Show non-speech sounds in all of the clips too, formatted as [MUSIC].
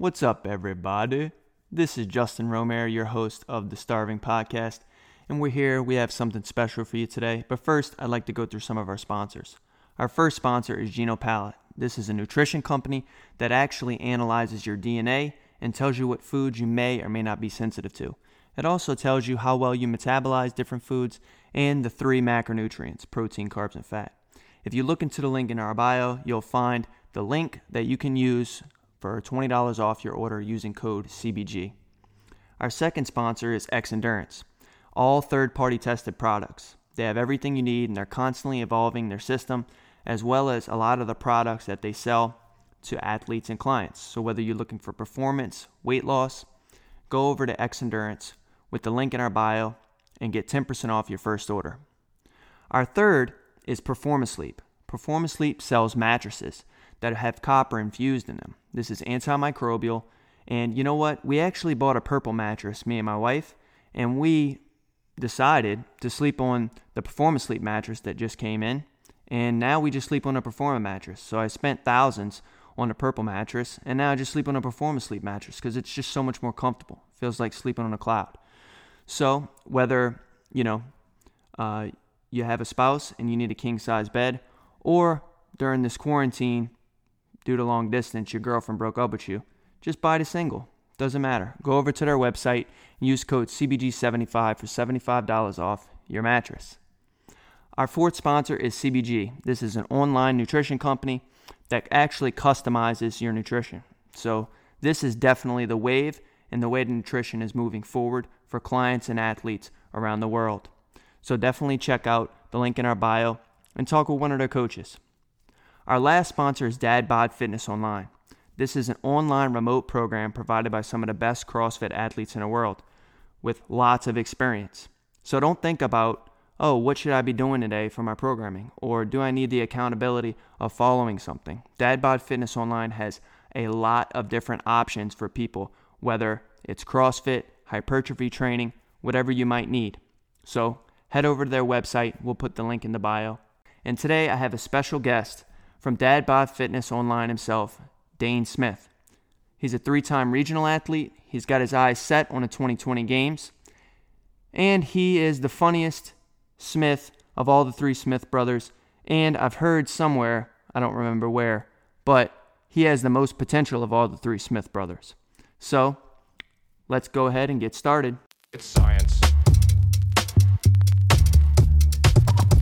What's up, everybody? This is Justin Romero, your host of the Starving Podcast, and we're here. We have something special for you today. But first, I'd like to go through some of our sponsors. Our first sponsor is GenoPalate. This is a nutrition company that actually analyzes your DNA and tells you what foods you may or may not be sensitive to. It also tells you how well you metabolize different foods and the three macronutrients protein, carbs, and fat. If you look into the link in our bio, you'll find the link that you can use for $20 off your order using code CBG. Our second sponsor is Xendurance, all third party tested products. They have everything you need and they're constantly evolving their system as well as a lot of the products that they sell to athletes and clients. So, whether you're looking for performance, weight loss, go over to Xendurance with the link in our bio and get 10% off your first order. Our third is Performance Sleep. Performance Sleep sells mattresses that have copper infused in them. This is antimicrobial. And you know what? We actually bought a purple mattress, me and my wife, and we decided to sleep on the Performance Sleep mattress that just came in. And now we just sleep on a Performance mattress. So I spent thousands on a purple mattress, and now I just sleep on a Performance Sleep mattress because it's just so much more comfortable. Feels like sleeping on a cloud. So whether, you know, uh, you have a spouse and you need a king size bed, or during this quarantine, due to long distance, your girlfriend broke up with you, just buy the single. Doesn't matter. Go over to their website and use code CBG75 for $75 off your mattress. Our fourth sponsor is CBG. This is an online nutrition company that actually customizes your nutrition. So, this is definitely the wave and the way the nutrition is moving forward for clients and athletes around the world. So, definitely check out the link in our bio and talk with one of their coaches. Our last sponsor is Dad Bod Fitness Online. This is an online remote program provided by some of the best CrossFit athletes in the world with lots of experience. So don't think about, oh, what should I be doing today for my programming? Or do I need the accountability of following something? Dad Bod Fitness Online has a lot of different options for people, whether it's CrossFit, hypertrophy training, whatever you might need. So head over to their website. We'll put the link in the bio. And today I have a special guest from Dad Bod Fitness Online himself, Dane Smith. He's a three time regional athlete. He's got his eyes set on the 2020 games. And he is the funniest Smith of all the three Smith brothers. And I've heard somewhere, I don't remember where, but he has the most potential of all the three Smith brothers. So let's go ahead and get started. It's science.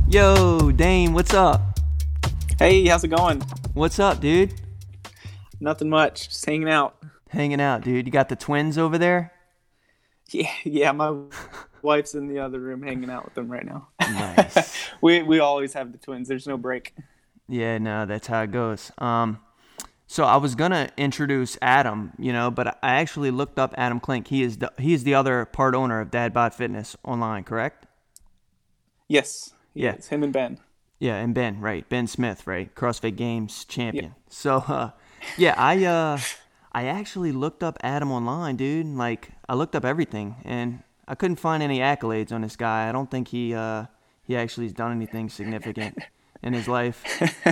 Yo, Dane, what's up? Hey, how's it going? What's up, dude? Nothing much. Just hanging out. Hanging out, dude. You got the twins over there? [LAUGHS] Yeah, yeah. My [LAUGHS] wife's in the other room hanging out with them right now. Nice. [LAUGHS] we we always have the twins. There's no break. Yeah, no, that's how it goes. Um, so I was gonna introduce Adam, you know, but I actually looked up Adam Klink. He is the he is the other part owner of Dad Bod Fitness online, correct? Yes. Yeah. It's him and Ben. Yeah, and Ben, right? Ben Smith, right? CrossFit Games champion. So, uh, yeah, I uh, I actually looked up Adam online, dude. Like, I looked up everything, and I couldn't find any accolades on this guy. I don't think he uh, he actually has done anything significant in his life. [LAUGHS]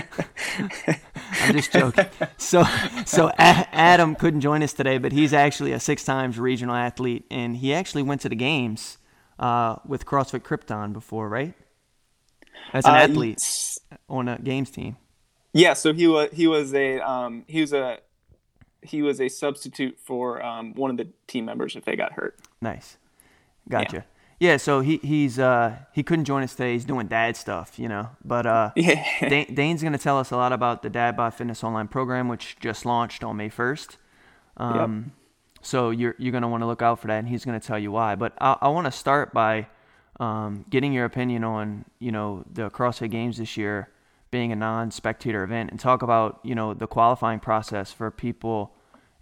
I'm just joking. So, so A- Adam couldn't join us today, but he's actually a six times regional athlete, and he actually went to the games uh, with CrossFit Krypton before, right? As an Uh, athlete on a games team. Yeah. So he was he was a um he was a he was a substitute for um one of the team members if they got hurt. Nice. Gotcha. Yeah, so he he's uh he couldn't join us today. He's doing dad stuff, you know. But uh [LAUGHS] Yeah. Dane, Dane's going to tell us a lot about the Dad Bod Fitness online program which just launched on May 1st. Um so you're you're going to want to look out for that and he's going to tell you why. But I I want to start by um, getting your opinion on, you know, the CrossFit Games this year being a non-spectator event and talk about, you know, the qualifying process for people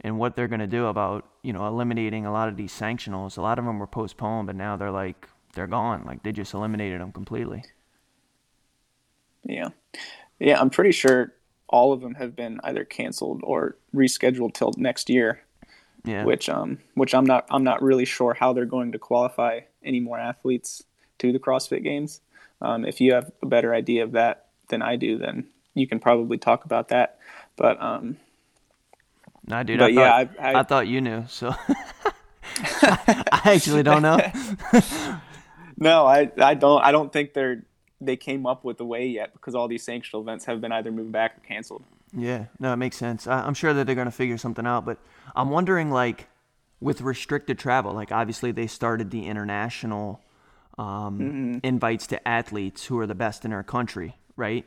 and what they're going to do about you know eliminating a lot of these sanctionals. A lot of them were postponed, but now they're like they're gone. Like they just eliminated them completely. Yeah. Yeah, I'm pretty sure all of them have been either canceled or rescheduled till next year. Yeah. Which um which I'm not I'm not really sure how they're going to qualify any more athletes to the CrossFit Games. Um, if you have a better idea of that than I do, then you can probably talk about that. But um, Nah, dude. But I yeah, thought, I- I- I thought you knew. So [LAUGHS] I actually don't know. [LAUGHS] No, I I don't I don't think they're they came up with the way yet because all these sanctional events have been either moved back or canceled. Yeah, no, it makes sense. I, I'm sure that they're going to figure something out, but I'm wondering, like, with restricted travel, like, obviously they started the international um, invites to athletes who are the best in our country, right?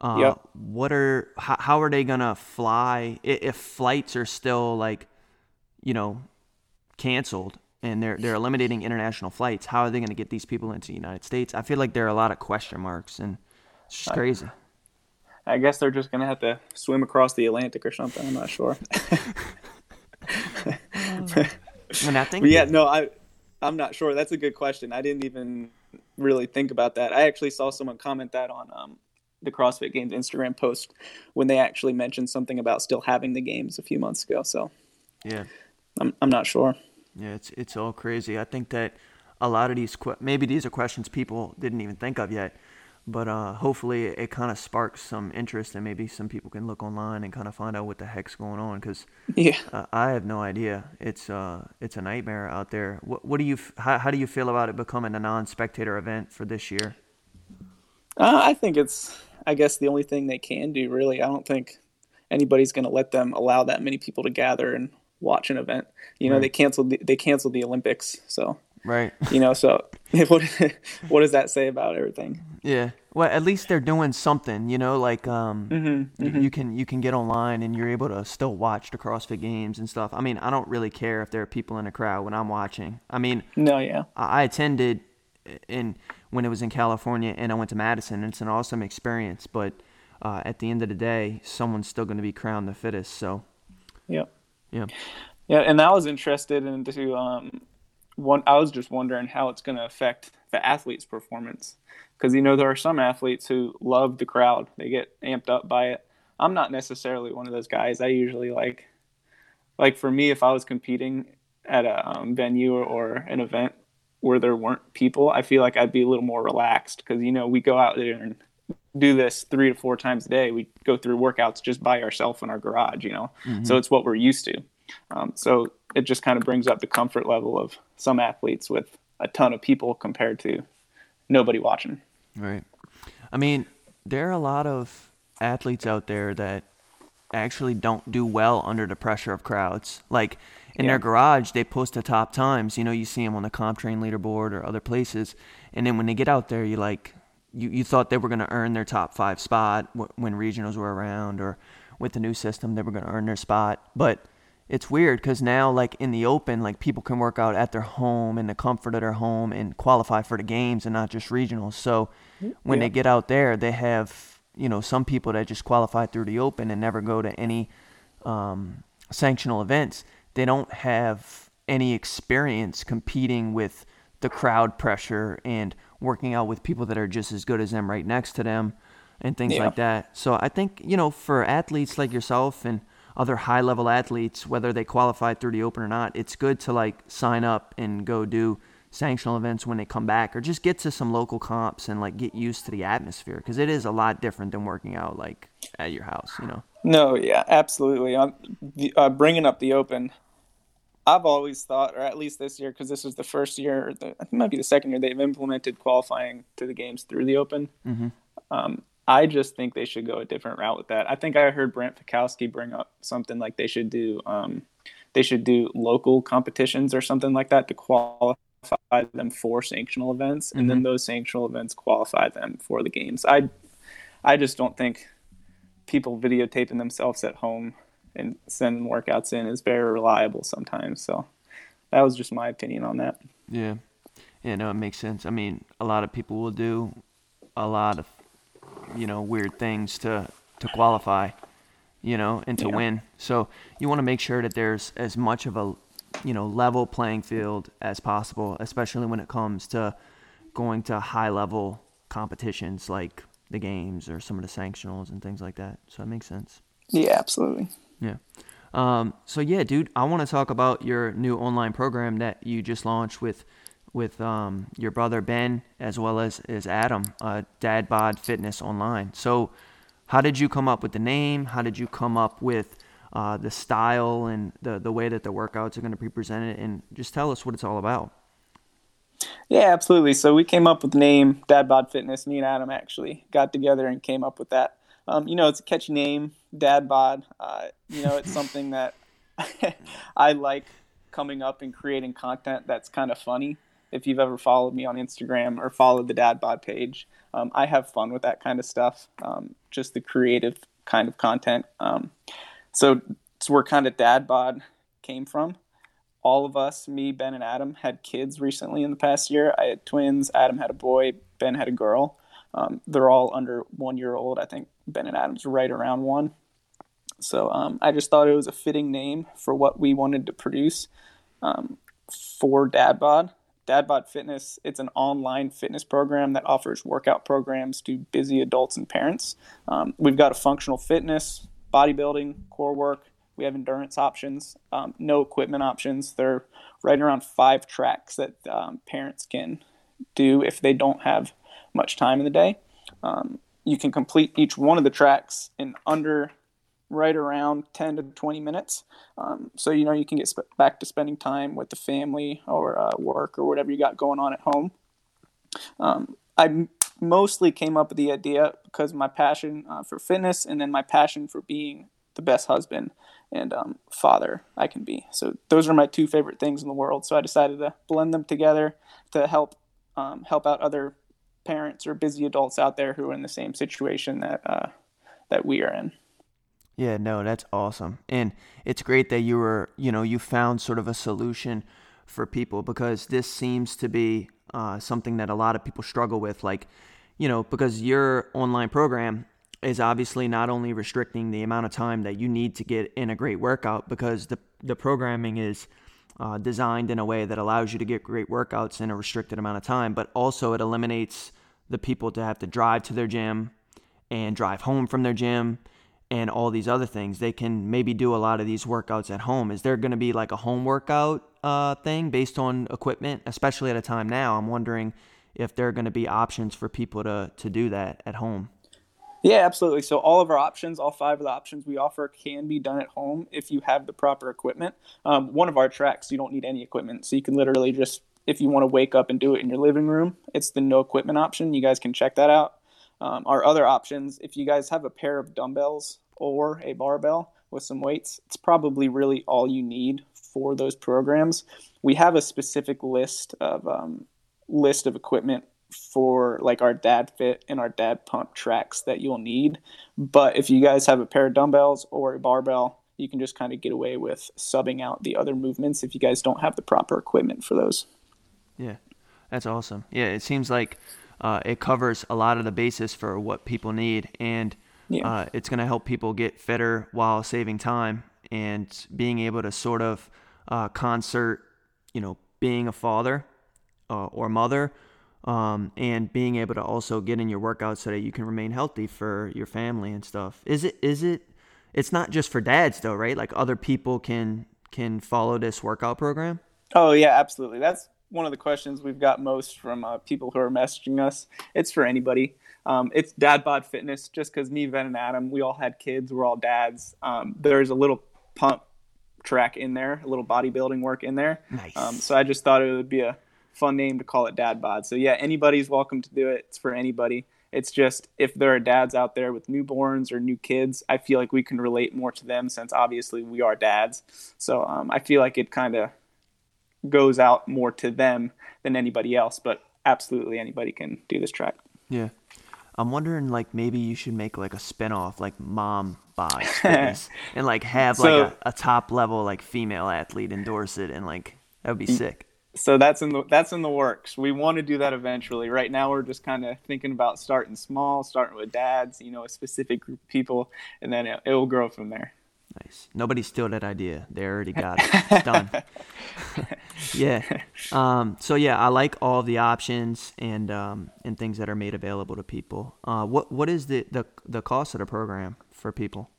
Uh, Yep. What are how, how are they gonna fly if flights are still like, you know, canceled and they're they're eliminating international flights? How are they gonna get these people into the United States? I feel like there are a lot of question marks, and it's just crazy. I guess they're just gonna have to swim across the Atlantic or something. I'm not sure. [LAUGHS] I But yeah, no, I I'm not sure. That's a good question. I didn't even really think about that. I actually saw someone comment that on um, the CrossFit Games Instagram post when they actually mentioned something about still having the games a few months ago. So yeah. I'm I'm not sure. Yeah, it's it's all crazy. I think that a lot of these maybe these are questions people didn't even think of yet, but uh, hopefully it, kind of sparks some interest and maybe some people can look online and kind of find out what the heck's going on because Yeah. uh, I have no idea. It's uh it's a nightmare out there. What what do you f- how, how do you feel about it becoming a non-spectator event for this year? Uh, I think it's, I guess, the only thing they can do, really. I don't think anybody's going to let them allow that many people to gather and watch an event. You know, Right. they canceled the, they canceled the Olympics, so Right. [LAUGHS] you know, so [LAUGHS] what what does that say about everything? Yeah. Well, at least they're doing something, you know, like um Mm-hmm, y- you can you can get online and you're able to still watch the CrossFit games and stuff. I mean, I don't really care if there are people in the crowd when I'm watching. I mean, No, yeah, I I attended in when it was in California and I went to Madison. And it's an awesome experience, but uh, at the end of the day, someone's still going to be crowned the fittest. So, yeah, yeah. yeah. And I was interested into um, one. I was just wondering how it's going to affect the athlete's performance because you know there are some athletes who love the crowd; they get amped up by it. I'm not necessarily one of those guys. I usually like, like for me, if I was competing at a um, venue or, or an event where there weren't people, I feel like I'd be a little more relaxed because you know we go out there and do this three to four times a day. We go through workouts just by ourselves in our garage, you know. So it's what we're used to. Um, so it just kind of brings up the comfort level of some athletes with a ton of people compared to nobody watching. Right. I mean, there are a lot of athletes out there that actually don't do well under the pressure of crowds. Like in Yeah. their garage, they post the top times. You know, you see them on the CompTrain leaderboard or other places, and then when they get out there, you like you, you thought they were going to earn their top five spot wh- when regionals were around, or with the new system, they were going to earn their spot. But it's weird because now, like in the open, like people can work out at their home in the comfort of their home and qualify for the games and not just regionals. So when Yeah. they get out there, they have you know some people that just qualify through the open and never go to any um, sanctional events. They don't have any experience competing with the crowd pressure and working out with people that are just as good as them right next to them and things Yeah. like that. So I think, you know, for athletes like yourself and other high level athletes, whether they qualify through the open or not, it's good to like sign up and go do sanctional events when they come back or just get to some local comps and like get used to the atmosphere because it is a lot different than working out like at your house, you know. No, yeah, absolutely. Um, the, uh, bringing up the open, I've always thought, or at least this year, because this was the first year, or the, I think it might be the second year they've implemented qualifying to the games through the open. Mhm. Um, I just think they should go a different route with that. I think I heard Brent Fikowski bring up something like they should do, um, they should do local competitions or something like that to qualify them for sanctional events, and then those sanctional events qualify them for the games. I, I just don't think people videotaping themselves at home and sending workouts in is very reliable sometimes. So that was just my opinion on that. Yeah. Yeah, no, it makes sense. I mean, a lot of people will do a lot of, you know, weird things to to qualify, you know, and to Yeah. win. So you want to make sure that there's as much of a, you know, level playing field as possible, especially when it comes to going to high level competitions like the games or some of the sanctionals and things like that. So it makes sense. Yeah, absolutely. Yeah. Um, so yeah, dude, I want to talk about your new online program that you just launched with with um, your brother Ben as well as as Adam, uh, Dad Bod Fitness Online. So, how did you come up with the name? How did you come up with uh, the style and the the way that the workouts are going to be presented, and just tell us what it's all about. Yeah, absolutely. So we came up with the name Dad Bod Fitness. Me and Adam actually got together and came up with that. Um, you know, it's a catchy name, Dad Bod. Uh, you know, it's something that [LAUGHS] I like coming up and creating content that's kind of funny. If you've ever followed me on Instagram or followed the Dad Bod page, um, I have fun with that kind of stuff. Um, just the creative kind of content. Um, so it's where kind of Dad Bod came from all of us, me, Ben, and Adam, had kids recently in the past year. I had twins. Adam had a boy. Ben had a girl. Um, they're all under one year old. I think Ben and Adam's right around one. So um, I just thought it was a fitting name for what we wanted to produce um, for DadBod. DadBod Fitness, it's an online fitness program that offers workout programs to busy adults and parents. Um, we've got a functional fitness, bodybuilding, core work, we have endurance options, um, no equipment options. They're right around five tracks that um, parents can do if they don't have much time in the day. Um, you can complete each one of the tracks in under right around 10 to 20 minutes. Um, so, you know, you can get sp- back to spending time with the family or uh, work or whatever you got going on at home. Um, I mostly came up with the idea because my passion uh, for fitness and then my passion for being the best husband and um, father I can be. So those are my two favorite things in the world. So I decided to blend them together to help um, help out other parents or busy adults out there who are in the same situation that uh, that we are in. Yeah, no, that's awesome, and it's great that you were, you know, you found sort of a solution for people because this seems to be uh, something that a lot of people struggle with, like, you know, because your online program is obviously not only restricting the amount of time that you need to get in a great workout because the the programming is uh, designed in a way that allows you to get great workouts in a restricted amount of time, but also it eliminates the people to have to drive to their gym and drive home from their gym and all these other things. They can maybe do a lot of these workouts at home. Is there going to be like a home workout uh, thing based on equipment, especially at a time now? I'm wondering if there are going to be options for people to to do that at home. Yeah, absolutely. So all of our options, all five of the options we offer, can be done at home if you have the proper equipment. Um, one of our tracks, you don't need any equipment, so you can literally just, if you want to wake up and do it in your living room, it's the no equipment option. You guys can check that out. Um, our other options, if you guys have a pair of dumbbells or a barbell with some weights, it's probably really all you need for those programs. We have a specific list of um, list of equipment for like our dad fit and our dad pump tracks that you'll need. But if you guys have a pair of dumbbells or a barbell, you can just kind of get away with subbing out the other movements if you guys don't have the proper equipment for those. Yeah, that's awesome. Yeah, it seems like uh, it covers a lot of the basis for what people need, and yeah. uh, it's going to help people get fitter while saving time and being able to sort of uh, concert, you know, being a father uh, or mother um, and being able to also get in your workouts so that you can remain healthy for your family and stuff. Is it is it it's not just for dads though, right? Like other people can can follow this workout program? Oh yeah, absolutely. That's one of the questions we've got most from uh, people who are messaging us. It's for anybody. Um, it's dad bod fitness just because me, Ben, and Adam, we all had kids. We're all dads. Um, there's a little pump track in there, a little bodybuilding work in there. Nice. Um, so I just thought it would be a fun name to call it dad bod. So yeah, anybody's welcome to do it. It's for anybody. It's just if there are dads out there with newborns or new kids, I feel like we can relate more to them since obviously we are dads. So um, I feel like it kind of goes out more to them than anybody else. But absolutely anybody can do this track. Yeah. I'm wondering like maybe you should make like a spinoff like mom fitness [LAUGHS] and like have so, like a, a, top level like female athlete endorse it and like that would be mm. sick so that's in the that's in the works. We want to do that eventually. Right now, we're just kind of thinking about starting small, starting with dads, you know, a specific group of people, and then it, it will grow from there. Nice. Nobody stole that idea. They already [LAUGHS] got it. It's done. [LAUGHS] yeah. Um, so yeah, I like all the options and um, and things that are made available to people. Uh, what what is the, the the cost of the program for people?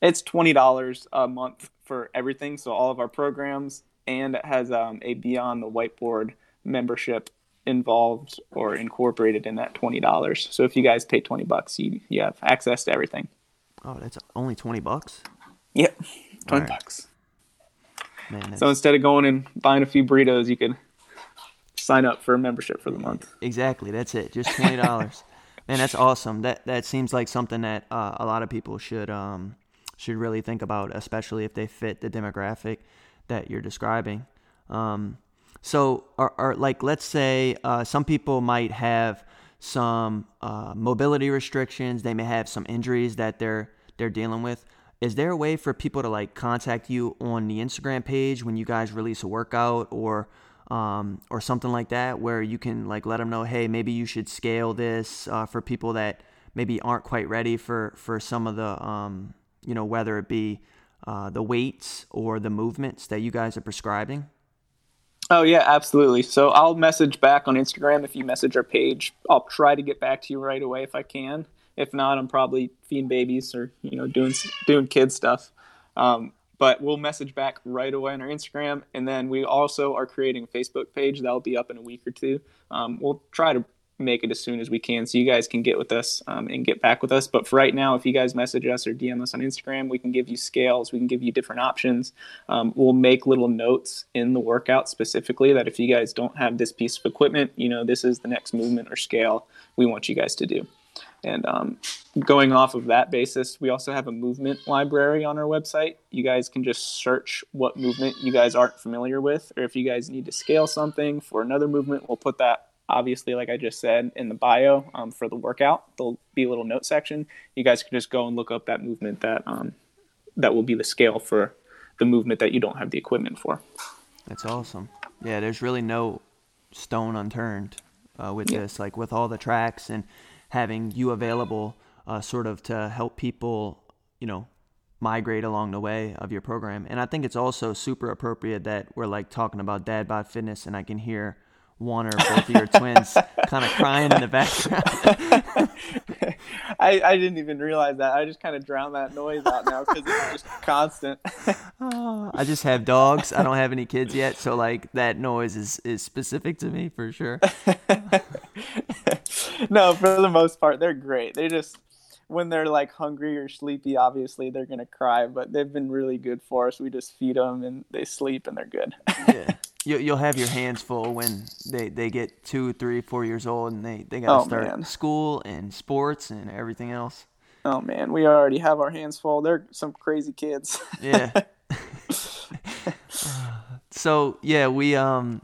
It's twenty dollars a month for everything. So all of our programs, and it has um, a Beyond the Whiteboard membership involved or incorporated in that twenty dollars. So if you guys pay twenty bucks, you you have access to everything. Oh, that's only twenty bucks. Yep, twenty right. bucks. Man, so instead of going and buying a few burritos, you could sign up for a membership for the month. Exactly, that's it. Just twenty dollars. [LAUGHS] Man, that's awesome. That that seems like something that uh, a lot of people should um, should really think about, especially if they fit the demographic that you're describing. Um, so, are, are, like, let's say uh, some people might have some uh, mobility restrictions. They may have some injuries that they're they're dealing with. Is there a way for people to like contact you on the Instagram page when you guys release a workout or um, or something like that, where you can like let them know, hey, maybe you should scale this uh, for people that maybe aren't quite ready for for some of the um, you know whether it be uh, the weights or the movements that you guys are prescribing? Oh yeah, absolutely. So I'll message back on Instagram if you message our page. I'll try to get back to you right away if I can. If not, I'm probably feeding babies or you know doing doing kid stuff. Um, but we'll message back right away on our Instagram, and then we also are creating a Facebook page that'll be up in a week or two. Um, we'll try to make it as soon as we can so you guys can get with us um, and get back with us. But for right now, if you guys message us or DM us on Instagram, we can give you scales, we can give you different options. Um, we'll make little notes in the workout specifically that if you guys don't have this piece of equipment, you know, this is the next movement or scale we want you guys to do. And um, going off of that basis, we also have a movement library on our website. You guys can just search what movement you guys aren't familiar with, or if you guys need to scale something for another movement, we'll put that obviously, like I just said in the bio um, for the workout. There'll be a little note section. You guys can just go and look up that movement that um, that will be the scale for the movement that you don't have the equipment for. That's awesome. Yeah, there's really no stone unturned uh, with yeah. this. Like with all the tracks and having you available, uh, sort of to help people, you know, migrate along the way of your program. And I think it's also super appropriate that we're like talking about dad bod fitness, and I can hear one or both of your twins [LAUGHS] kind of crying in the background. [LAUGHS] I, I didn't even realize that. I just kind of drown that noise out now because it's just constant. oh, [LAUGHS] I just have dogs. I don't have any kids yet, so like that noise is is specific to me for sure. no, for the most part, they're great. They just when they're like hungry or sleepy, obviously they're gonna cry, but they've been really good for us. We just feed them and they sleep and they're good. yeah you, you'll have your hands full when they, they get two, three, four years old and they, they got to oh, start man. school and sports and everything else. Oh man, we already have our hands full. They're some crazy kids. yeah. [LAUGHS] [SIGHS] so yeah, we um,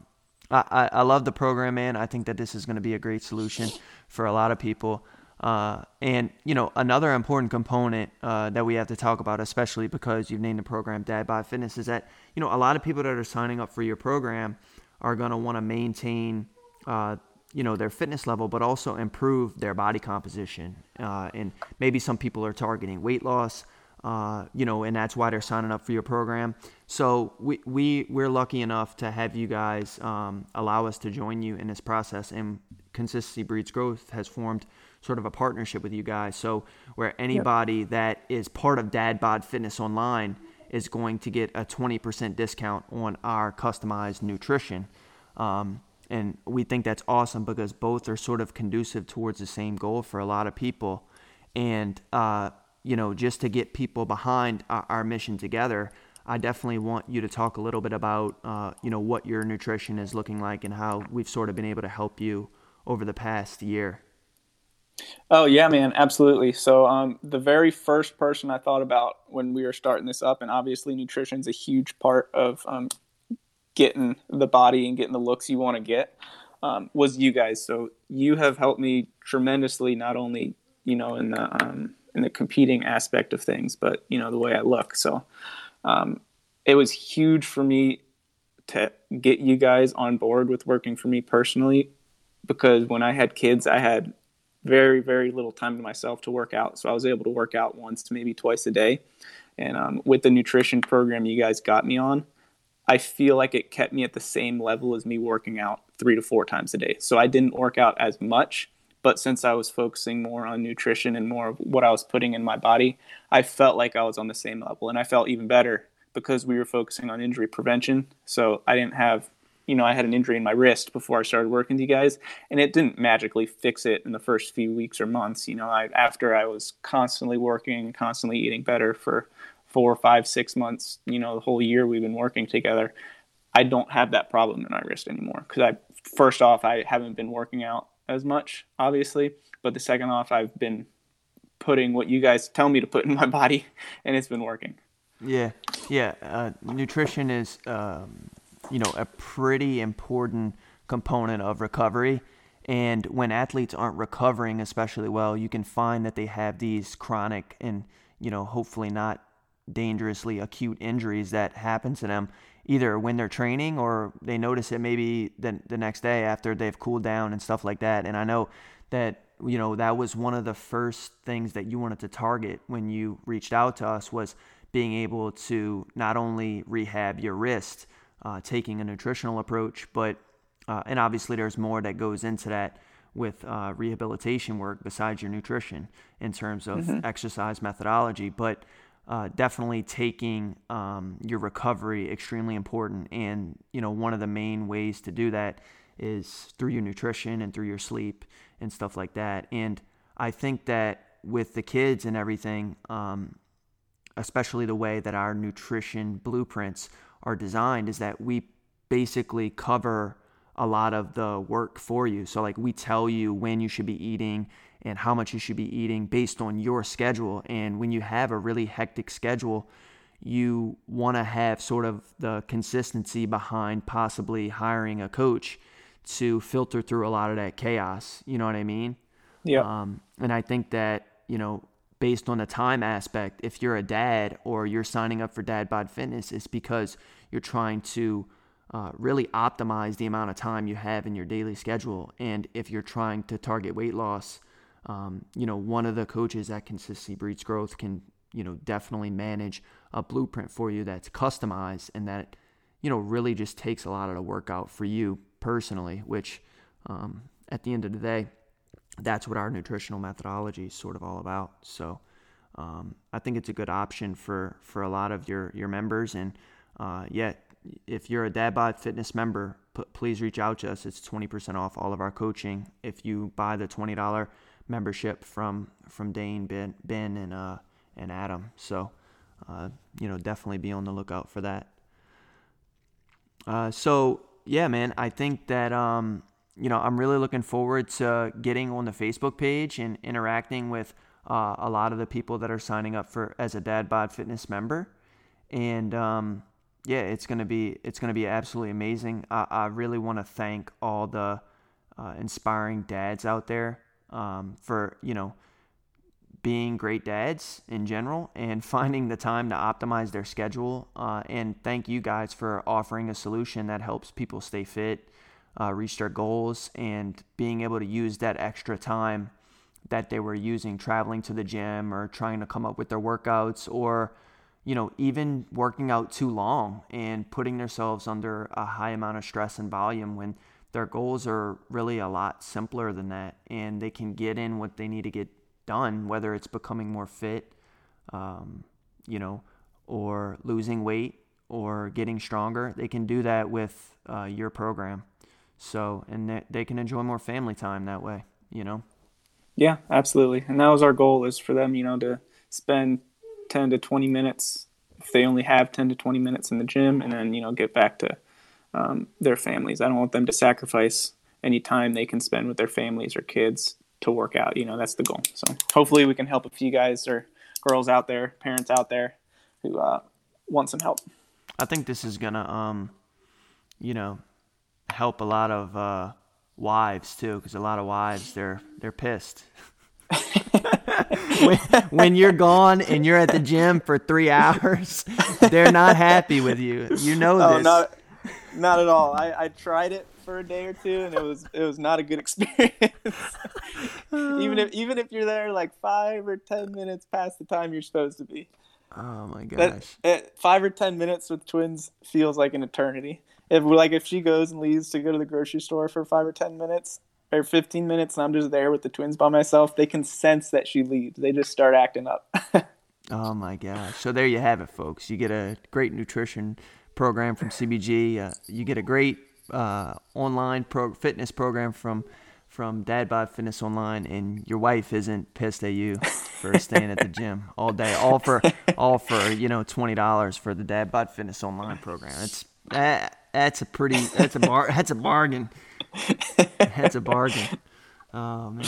I, I love the program, man. I think that this is going to be a great solution for a lot of people. Uh, and you know another important component uh, that we have to talk about, especially because you've named the program Dad Bod Fitness, is that you know a lot of people that are signing up for your program are going to want to maintain uh, you know their fitness level, but also improve their body composition. Uh, and maybe some people are targeting weight loss. Uh, you know, and that's why they're signing up for your program. So we we we're lucky enough to have you guys um, allow us to join you in this process, and Consistency Breeds Growth has formed sort of a partnership with you guys. So where anybody yep. that is part of Dad Bod Fitness Online is going to get a 20% discount on our customized nutrition. Um, and we think that's awesome because both are sort of conducive towards the same goal for a lot of people. And, uh, you know, just to get people behind our, our, mission together, I definitely want you to talk a little bit about, uh, you know, what your nutrition is looking like and how we've sort of been able to help you over the past year. Oh yeah, man, absolutely. So um, the very first person I thought about when we were starting this up, and obviously nutrition is a huge part of um, getting the body and getting the looks you want to get, um, was you guys. So you have helped me tremendously, not only you know in the um, in the competing aspect of things, but you know the way I look. So um, it was huge for me to get you guys on board with working for me personally because when I had kids, I had very very little time to myself to work out. So i was able to work out once to maybe twice a day. And um, with the nutrition program you guys got me on i feel like it kept me at the same level as me working out three to four times a day. So i didn't work out as much but since i was focusing more on nutrition and more of what i was putting in my body i felt like i was on the same level. And i felt even better because we were focusing on injury prevention. So i didn't have you know, I had an injury in my wrist before I started working with you guys, and it didn't magically fix it in the first few weeks or months. You know, I, after I was constantly working, constantly eating better for four, five, six months, you know, the whole year we've been working together, I don't have that problem in my wrist anymore. Because I, first off, I haven't been working out as much, obviously, but the second off, I've been putting what you guys tell me to put in my body, and it's been working. Yeah, yeah. Uh, nutrition is, um, you know, a pretty important component of recovery. And when athletes aren't recovering especially well, you can find that they have these chronic and, you know, hopefully not dangerously acute injuries that happen to them either when they're training or they notice it maybe the, the next day after they've cooled down and stuff like that. And I know that, you know, that was one of the first things that you wanted to target when you reached out to us was being able to not only rehab your wrist, uh, taking a nutritional approach, but uh, and obviously, there's more that goes into that with uh, rehabilitation work besides your nutrition in terms of mm-hmm. exercise methodology. But uh, definitely taking um, your recovery extremely important. And you know, one of the main ways to do that is through your nutrition and through your sleep and stuff like that. And I think that with the kids and everything, um, especially the way that our nutrition blueprints are designed, is that we basically cover a lot of the work for you. So, like, we tell you when you should be eating and how much you should be eating based on your schedule. And when you have a really hectic schedule, you want to have sort of the consistency behind possibly hiring a coach to filter through a lot of that chaos. You know what I mean? Yeah. Um, and I think that, you know, based on the time aspect, if you're a dad or you're signing up for Dad Bod Fitness, it's because you're trying to uh, really optimize the amount of time you have in your daily schedule. And if you're trying to target weight loss, um, you know, one of the coaches at Consistency Breeds Growth can, you know, definitely manage a blueprint for you that's customized and that, you know, really just takes a lot of the workout for you personally, which um, at the end of the day, that's what our nutritional methodology is sort of all about. So um, I think it's a good option for, for a lot of your, your members. And uh, yeah, if you're a Dad Fitness member, p- please reach out to us. It's 20% off all of our coaching if you buy the $20 membership from from Dane, Ben, Ben and uh, and Adam. So, uh, you know, definitely be on the lookout for that. Uh, so yeah, man, I think that um, you know I'm really looking forward to getting on the Facebook page and interacting with uh, a lot of the people that are signing up for as a Dad Bod Fitness member, and um, yeah, it's gonna be it's gonna be absolutely amazing. I, I really want to thank all the uh, inspiring dads out there um, for you know being great dads in general and [LAUGHS] finding the time to optimize their schedule. Uh, and thank you guys for offering a solution that helps people stay fit, uh, reach their goals, and being able to use that extra time that they were using traveling to the gym or trying to come up with their workouts or you know, even working out too long and putting themselves under a high amount of stress and volume when their goals are really a lot simpler than that and they can get in what they need to get done, whether it's becoming more fit, um, you know, or losing weight or getting stronger. They can do that with uh, your program. So, and they, they can enjoy more family time that way, you know? Yeah, absolutely. And that was our goal is for them, you know, to spend 10 to 20 minutes if they only have 10 to 20 minutes in the gym and then you know get back to um, their families i don't want them to sacrifice any time they can spend with their families or kids to work out you know that's the goal so hopefully we can help a few guys or girls out there parents out there who uh, want some help i think this is gonna um you know help a lot of uh, wives too because a lot of wives they're they're pissed [LAUGHS] when, when, you're gone and you're at the gym for three hours, they're not happy with you. You know oh, this. Not, not at all. I, I tried it for a day or two, and it was it was not a good [LAUGHS] experience. even if even if you're there like five or ten minutes past the time you're supposed to be. Oh my gosh! That, five or ten minutes with twins feels like an eternity. If like if she goes and leaves to go to the grocery store for five or ten minutes, or 15 minutes and I'm just there with the twins by myself, they can sense that she leaves. They just start acting up. [LAUGHS] oh my gosh. So there you have it, folks. You get a great nutrition program from CBG. Uh, you get a great uh, online pro- fitness program from from Dad Bod Fitness Online, and your wife isn't pissed at you for [LAUGHS] staying at the gym all day, all for all for you know twenty dollars for the Dad Bod Fitness Online program. It's that that's a pretty that's a bar that's a bargain. That's a bargain. Oh man.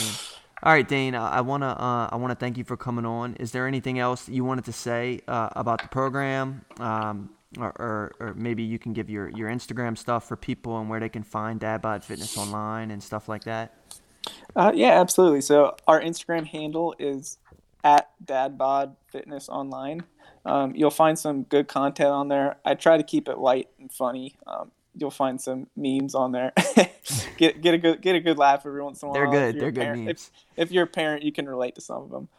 All right, Dane. I wanna uh, I wanna thank you for coming on. Is there anything else you wanted to say uh, about the program? Um, or, or, or, maybe you can give your, your Instagram stuff for people and where they can find Dad Bod Fitness online and stuff like that. Uh, yeah, absolutely. So our Instagram handle is at Dad Bod Fitness Online. Um, you'll find some good content on there. I try to keep it light and funny. Um, you'll find some memes on there. [LAUGHS] get get a good get a good laugh every once in a while. They're good. They're good parent, memes. If, if, you're a parent, you can relate to some of them.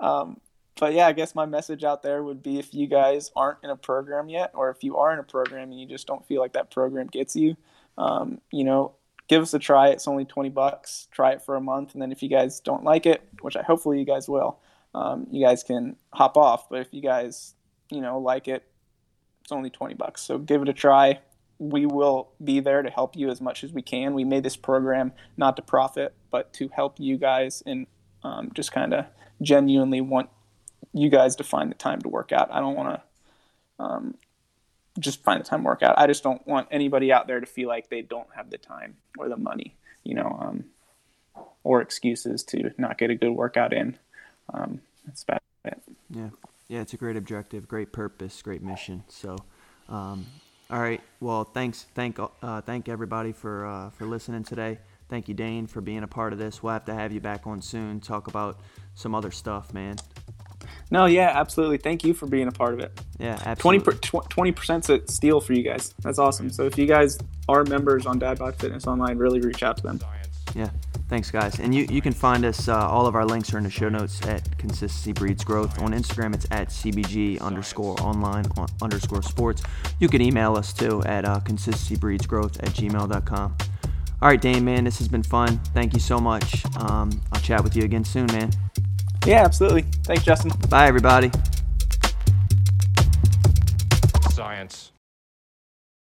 Um, but yeah, I guess my message out there would be if you guys aren't in a program yet, or if you are in a program and you just don't feel like that program gets you, um, you know, give us a try. It's only 20 bucks. Try it for a month. And then if you guys don't like it, which I hopefully you guys will, um, you guys can hop off. But if you guys, you know, like it, it's only 20 bucks. So give it a try. We will be there to help you as much as we can. We made this program not to profit, but to help you guys and um, just kind of genuinely want you guys to find the time to work out. I don't want to um, just find the time to work out. I just don't want anybody out there to feel like they don't have the time or the money, you know, um, or excuses to not get a good workout in. Um, that's about it. Yeah. Yeah, it's a great objective, great purpose, great mission. So, um, all right. Well, thanks. Thank uh, thank everybody for uh, for listening today. Thank you, Dane, for being a part of this. We'll have to have you back on soon. Talk about some other stuff, man. No, yeah, absolutely. Thank you for being a part of it. Yeah, absolutely. 20 percent a steal for you guys. That's awesome. So if you guys are members on Dad Bod Fitness Online, really reach out to them. Thanks guys. And you, you can find us. Uh, all of our links are in the show notes at Consistency Breeds Growth on Instagram. It's at cbg underscore online underscore sports. You can email us too at uh, consistencybreedsgrowth at gmail.com. All right, Dane, man, this has been fun. Thank you so much. Um, I'll chat with you again soon, man. Yeah, absolutely. Thanks, Justin. Bye, everybody.